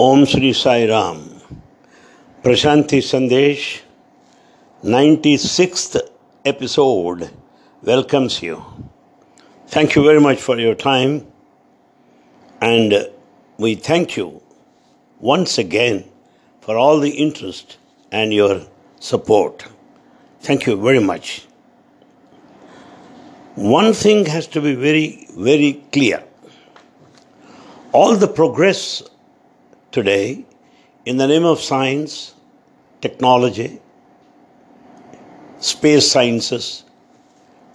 ओम श्री साई राम प्रशांति संदेश 96th episode welcomes you thank you very much for your time and we thank you once again for all the interest and your support thank you very much one thing has to be very very clear all the progress today in the name of science, technology, space sciences,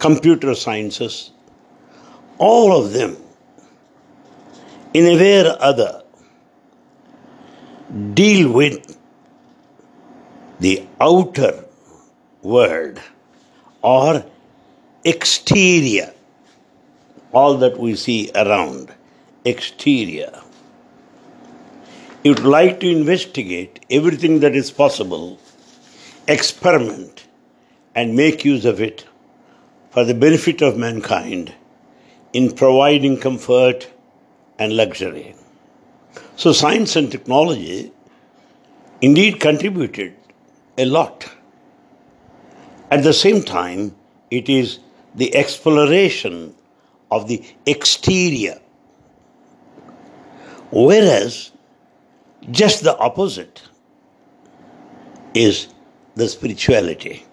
computer sciences, all of them, in a way or other, deal with the outer world or exterior, all that we see around, exterior you would like to investigate everything that is possible, experiment, and make use of it for the benefit of mankind in providing comfort and luxury. So, science and technology indeed contributed a lot. At the same time, it is the exploration of the exterior. Whereas just the opposite is the spirituality.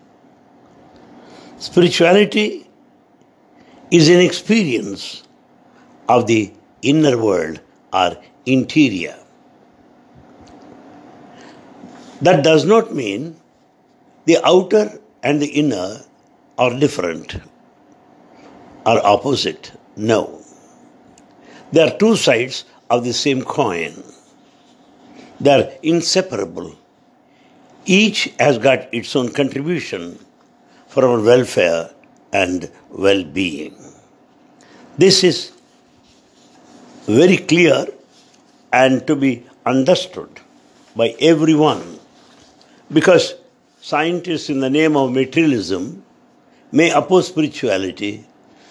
Spirituality is an experience of the inner world or interior. That does not mean the outer and the inner are different or opposite. No. They are two sides of the same coin. They're inseparable. Each has got its own contribution for our welfare and well being. This is very clear and to be understood by everyone because scientists, in the name of materialism, may oppose spirituality.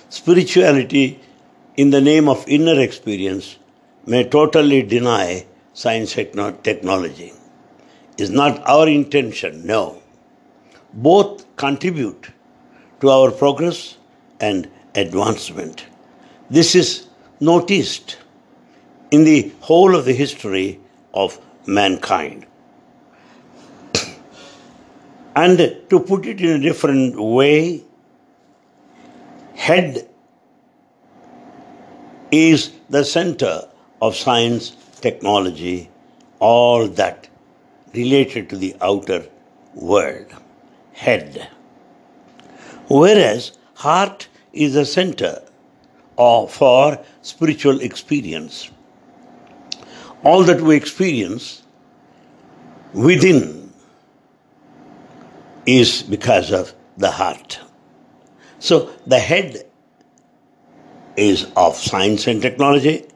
Spirituality, in the name of inner experience, may totally deny science technology. Is not our intention, no. Both contribute to our progress and advancement. This is noticed in the whole of the history of mankind. and to put it in a different way, head is the center of science technology, all that related to the outer world, head. Whereas heart is the center of, for spiritual experience. All that we experience within is because of the heart. So the head is of science and technology,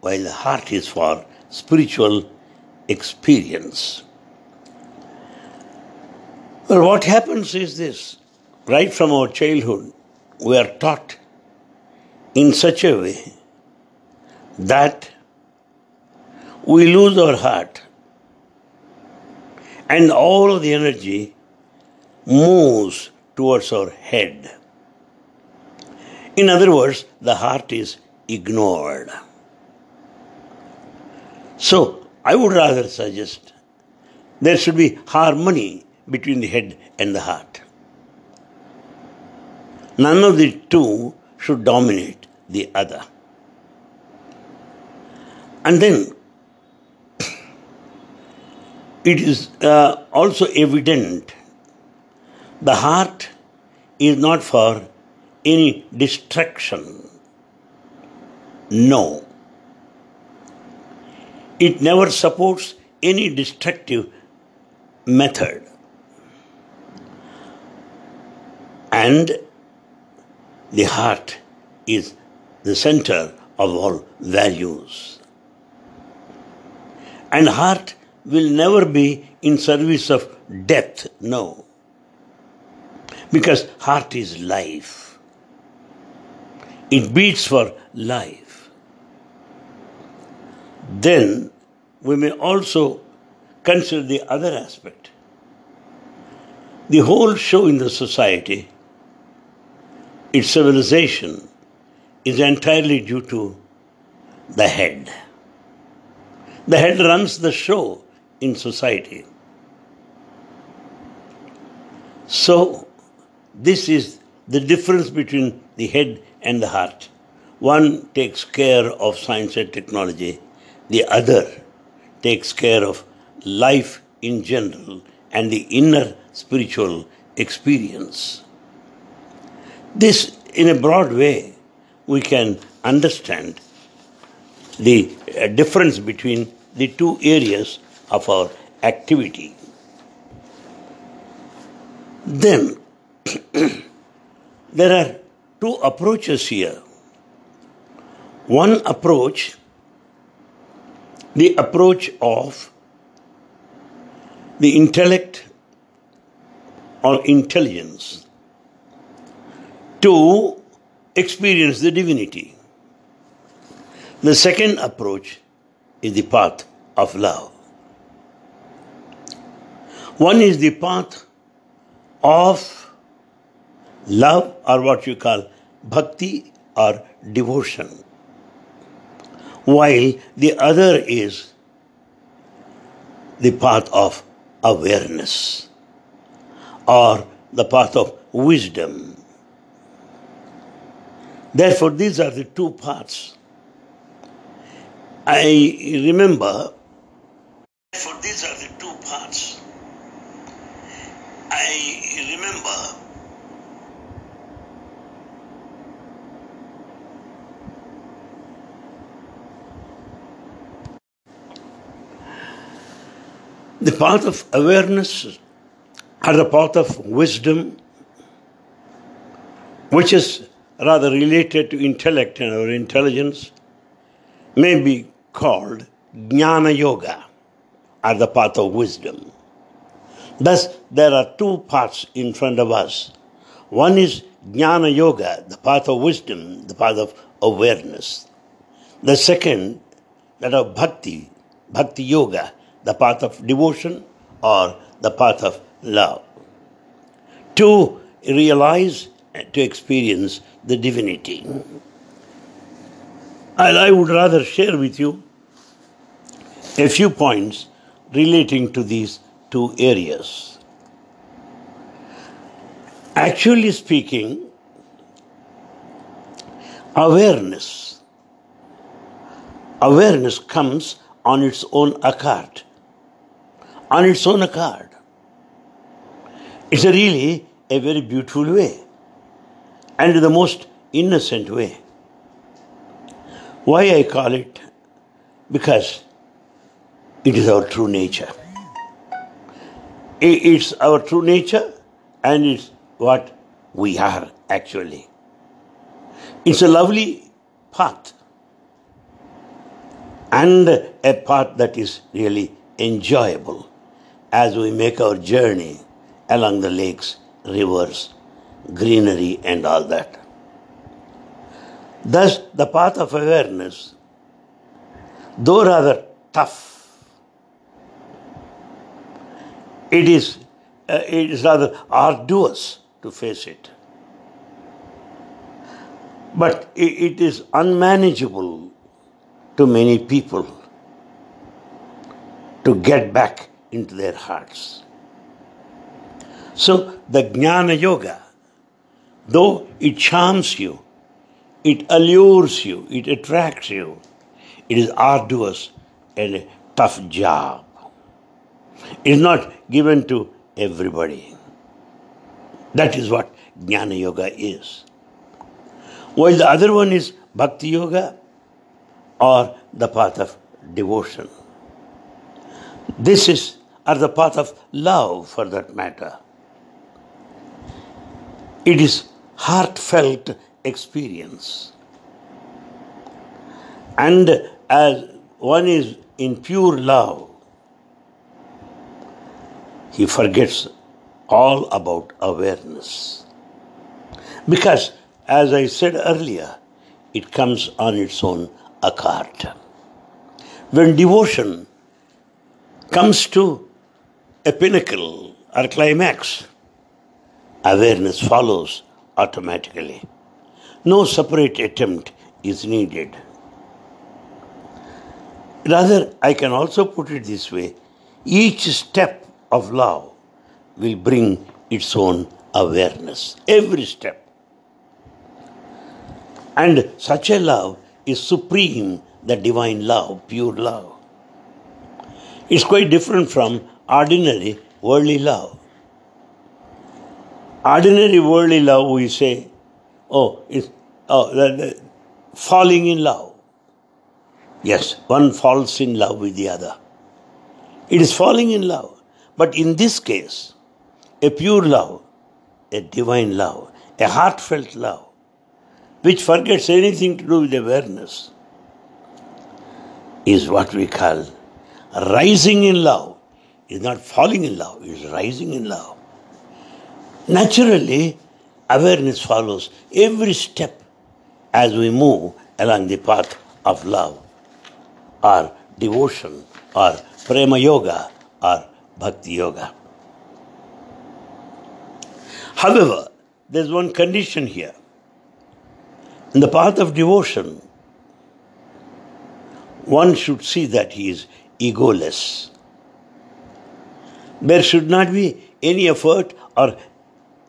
while the heart is for spiritual experience. Well, what happens is this right from our childhood, we are taught in such a way that we lose our heart and all of the energy moves towards our head. In other words, the heart is ignored. So, I would rather suggest there should be harmony between the head and the heart. None of the two should dominate the other. And then it is uh, also evident the heart is not for any distraction. No. It never supports any destructive method. And the heart is the center of all values. And heart will never be in service of death, no. Because heart is life. It beats for life then we may also consider the other aspect. The whole show in the society, its civilization, is entirely due to the head. The head runs the show in society. So, this is the difference between the head and the heart. One takes care of science and technology, the other takes care of life in general and the inner spiritual experience. This, in a broad way, we can understand the uh, difference between the two areas of our activity. Then, there are two approaches here. One approach, the approach of the intellect or intelligence to experience the divinity. The second approach is the path of love. One is the path of love or what you call bhakti or devotion, while the other is the path of awareness or the path of wisdom. Therefore, these are the two paths. I remember. Therefore, these are the two paths. I remember. The path of awareness or the path of wisdom, which is rather related to intellect and our intelligence, may be called Jnana Yoga, or the path of wisdom. Thus, there are two paths in front of us. One is Jnana Yoga, the path of wisdom, the path of awareness. The second, that of Bhakti, Bhakti Yoga, the path of devotion or the path of love. To realize, to experience the divinity. And I would rather share with you a few points relating to these two areas. Actually speaking, awareness awareness comes on its own account on its own account it's a really a very beautiful way and the most innocent way. Why I call it? Because it is our true nature. It's our true nature and it's what we are actually. It's a lovely path and a path that is really enjoyable as we make our journey along the lakes, rivers, greenery, and all that. Thus, the path of awareness, though rather tough, it is, uh, it is rather arduous to face it. But it is unmanageable to many people to get back into their hearts. So the Jnana Yoga, though it charms you, it allures you, it attracts you, it is arduous and a tough job. It is not given to everybody. That is what Jnana Yoga is. While the other one is Bhakti Yoga or the path of devotion. This is, or the path of love for that matter. It is heartfelt experience. And as one is in pure love, he forgets all about awareness. Because, as I said earlier, it comes on its own account. When devotion comes to a pinnacle or climax, awareness follows automatically. No separate attempt is needed. Rather, I can also put it this way each step of love will bring its own awareness. Every step. And such a love is supreme, the divine love, pure love. It's quite different from ordinary worldly love. Ordinary worldly love, we say, oh, it's oh, the, the, falling in love. Yes, one falls in love with the other. It is falling in love. But in this case, a pure love, a divine love, a heartfelt love, which forgets anything to do with awareness, is what we call rising in love. Is not falling in love, is rising in love. Naturally, awareness follows every step as we move along the path of love or devotion or prema yoga or bhakti yoga. However, there's one condition here. In the path of devotion, one should see that he is egoless. There should not be any effort or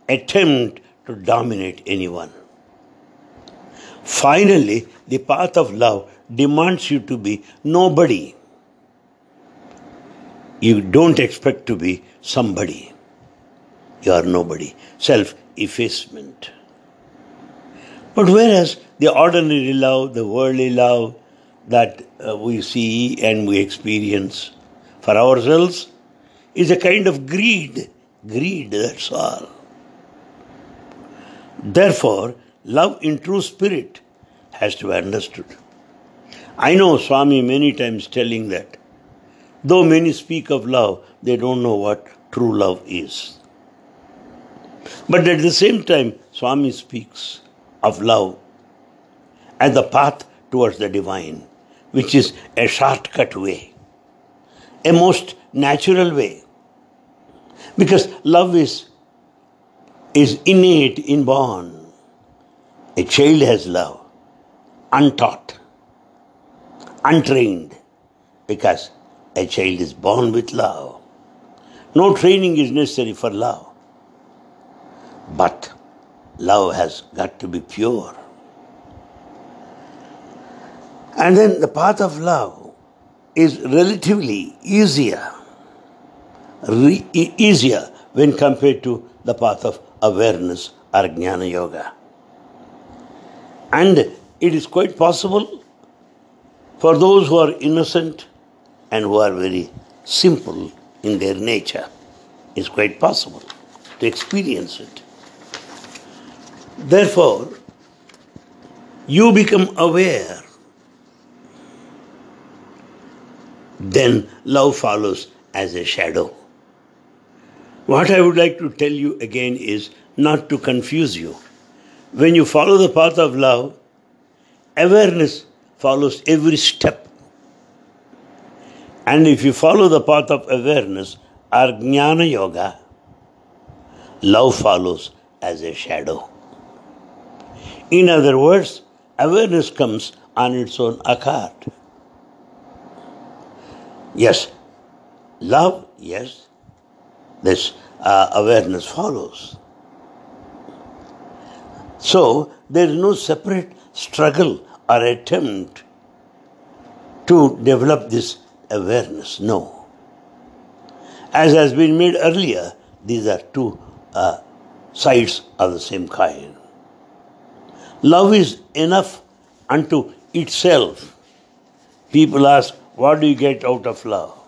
attempt to dominate anyone. Finally, the path of love demands you to be nobody. You don't expect to be somebody. You are nobody. Self effacement. But whereas the ordinary love, the worldly love that uh, we see and we experience for ourselves is a kind of greed. Greed, that's all. Therefore, love in true spirit has to be understood. I know Swami many times telling that though many speak of love, they don't know what true love is. But at the same time, Swami speaks of love as the path towards the divine, which is a shortcut way, a most natural way. Because love is, is innate, inborn. A child has love, untaught, untrained, because a child is born with love. No training is necessary for love. But love has got to be pure. And then the path of love is relatively easier, re- easier when compared to the path of awareness or jnana yoga. And it is quite possible for those who are innocent and who are very simple in their nature, it's quite possible to experience it. Therefore, you become aware, then love follows as a shadow. What I would like to tell you again is not to confuse you. When you follow the path of love, awareness follows every step. And if you follow the path of awareness, or jnana yoga, love follows as a shadow. In other words, awareness comes on its own accord. Yes, love, yes, this uh, awareness follows. So, there is no separate struggle or attempt to develop this awareness. No. As has been made earlier, these are two uh, sides of the same coin. Love is enough unto itself. People ask, what do you get out of love?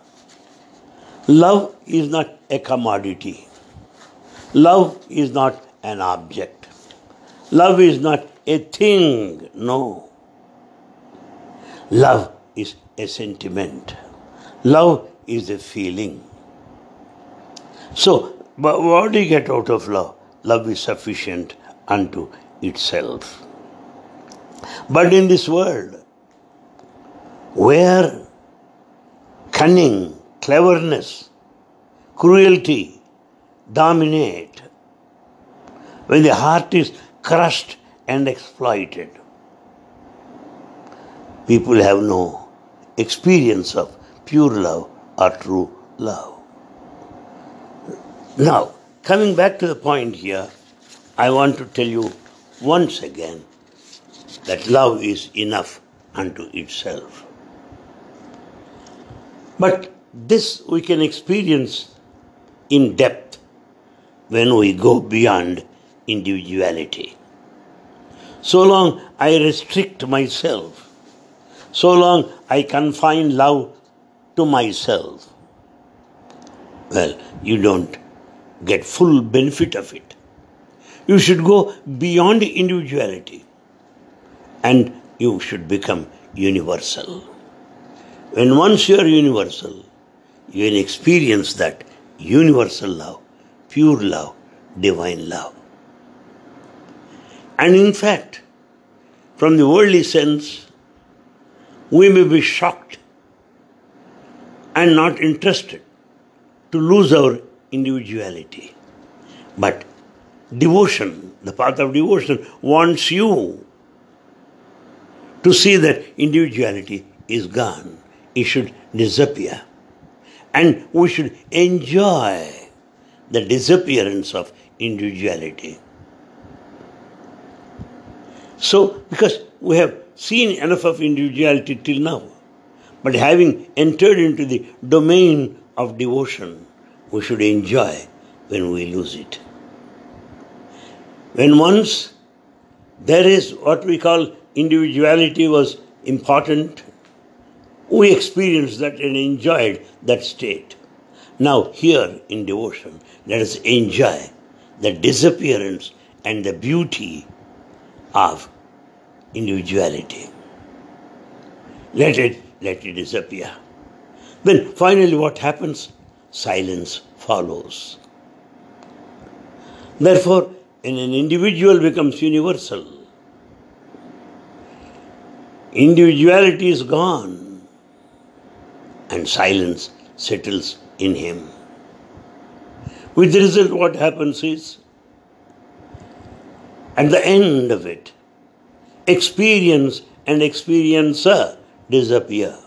Love is not a commodity. Love is not an object. Love is not a thing. No. Love is a sentiment. Love is a feeling. So, but what do you get out of love? Love is sufficient unto itself. But in this world, where cunning, cleverness, cruelty dominate, when the heart is crushed and exploited, people have no experience of pure love or true love. Now, coming back to the point here, I want to tell you once again that love is enough unto itself. But this we can experience in depth when we go beyond individuality. So long I restrict myself, so long I confine love to myself, well, you don't get full benefit of it. You should go beyond individuality and you should become universal. When once you are universal, you will experience that universal love, pure love, divine love. And in fact, from the worldly sense, we may be shocked and not interested to lose our individuality. But devotion, the path of devotion, wants you to see that individuality is gone. It should disappear. And we should enjoy the disappearance of individuality. So, because we have seen enough of individuality till now, but having entered into the domain of devotion, we should enjoy when we lose it. When once there is what we call individuality was important, we experienced that and enjoyed that state. Now, here in devotion, let us enjoy the disappearance and the beauty of individuality. Let it let it disappear. Then finally what happens? Silence follows. Therefore, when an individual becomes universal, individuality is gone and silence settles in him. With the result, what happens is, at the end of it, experience and experiencer disappear.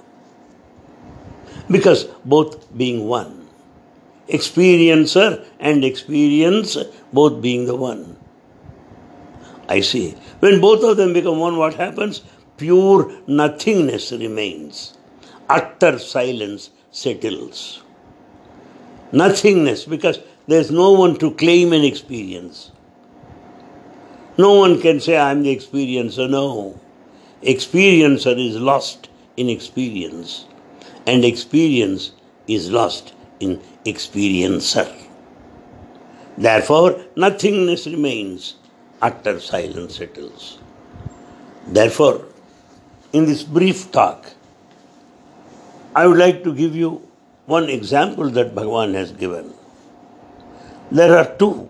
Because both being one. Experiencer and experience both being the one. I see. When both of them become one, what happens? Pure nothingness remains. Utter silence settles. Nothingness, because there's no one to claim an experience. No one can say, I'm the experiencer. No. Experiencer is lost in experience, and experience is lost in experiencer. Therefore, nothingness remains, utter silence settles. Therefore, in this brief talk, I would like to give you one example that Bhagavan has given. There are two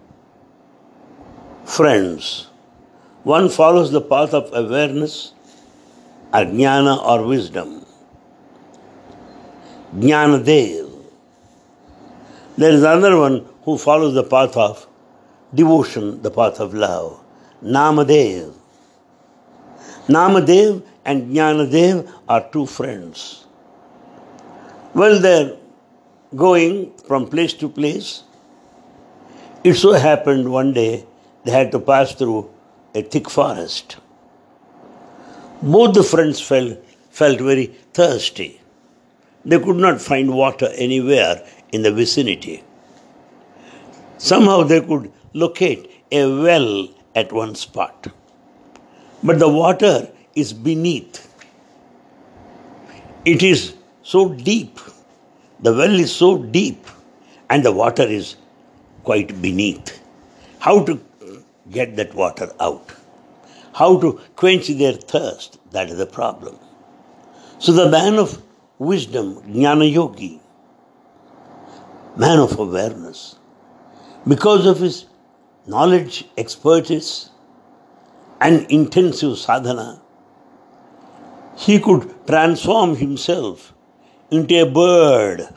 friends one follows the path of awareness, ajnana or wisdom. Jnanadev. There is another one who follows the path of devotion, the path of love. Namadev. Namadev and Jnanadev are two friends. Well, they're going from place to place. It so happened one day they had to pass through a thick forest. Both the friends felt, felt very thirsty. They could not find water anywhere in the vicinity. Somehow they could locate a well at one spot. But the water is beneath. It is so deep. The well is so deep and the water is quite beneath. How to get that water out. How to quench their thirst, that is the problem. So the man of wisdom, Jnana Yogi, man of awareness, because of his knowledge, expertise, and intensive sadhana, he could transform himself into a bird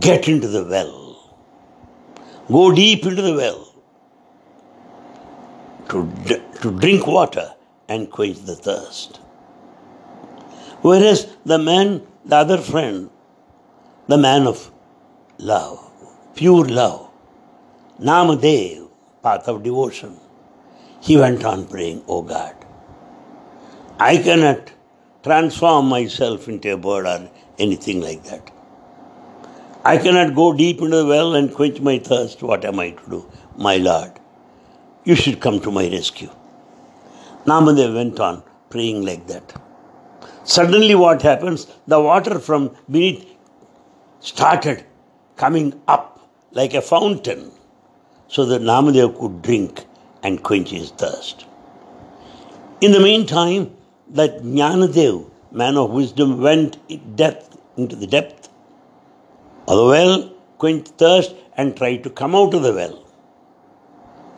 get into the well. Go deep into the well to, to drink water and quench the thirst. Whereas the man, the other friend, the man of love, pure love, Namadev, path of devotion, he went on praying, Oh God, I cannot transform myself into a bird or anything like that. I cannot go deep into the well and quench my thirst. What am I to do? My Lord, you should come to my rescue. Namadev went on praying like that. Suddenly, what happens? The water from beneath started coming up like a fountain so that Namadev could drink and quench his thirst. In the meantime, that Jnanadev, man of wisdom, went depth into the depth of the well, quenched thirst, and tried to come out of the well.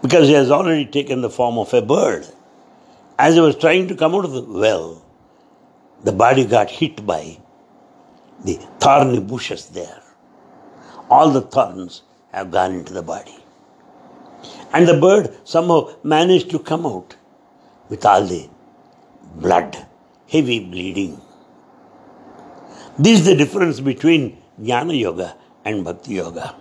Because he has already taken the form of a bird. As he was trying to come out of the well, the body got hit by the thorny bushes there. All the thorns have gone into the body. And the bird somehow managed to come out with all the blood, heavy bleeding. This is the difference between Jnana Yoga and Bhakti Yoga.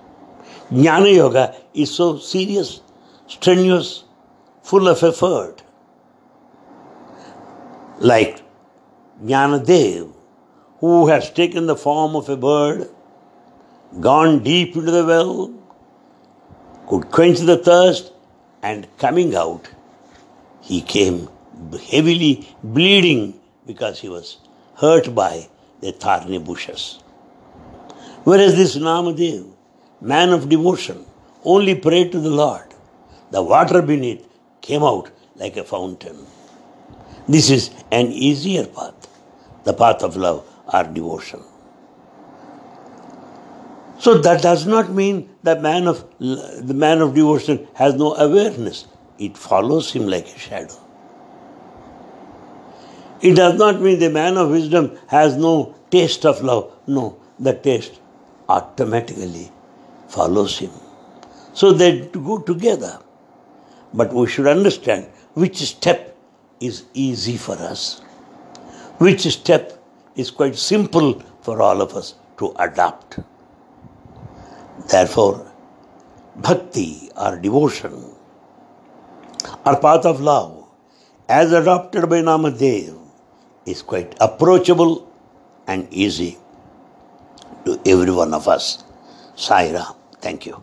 Jnana Yoga is so serious, strenuous, full of effort. Like Jnanadev, who has taken the form of a bird, gone deep into the well, could quench the thirst, and coming out, he came heavily bleeding because he was hurt by the thorny bushes. Whereas this Namadev, man of devotion, only prayed to the Lord. The water beneath came out like a fountain. This is an easier path, the path of love or devotion. So that does not mean the man of the man of devotion has no awareness. It follows him like a shadow. It does not mean the man of wisdom has no taste of love. No, the taste automatically follows him. So they go together. But we should understand which step is easy for us, which step is quite simple for all of us to adopt. Therefore, bhakti or devotion or path of love, as adopted by Namadev, is quite approachable and easy to every one of us. Sai Ram, thank you.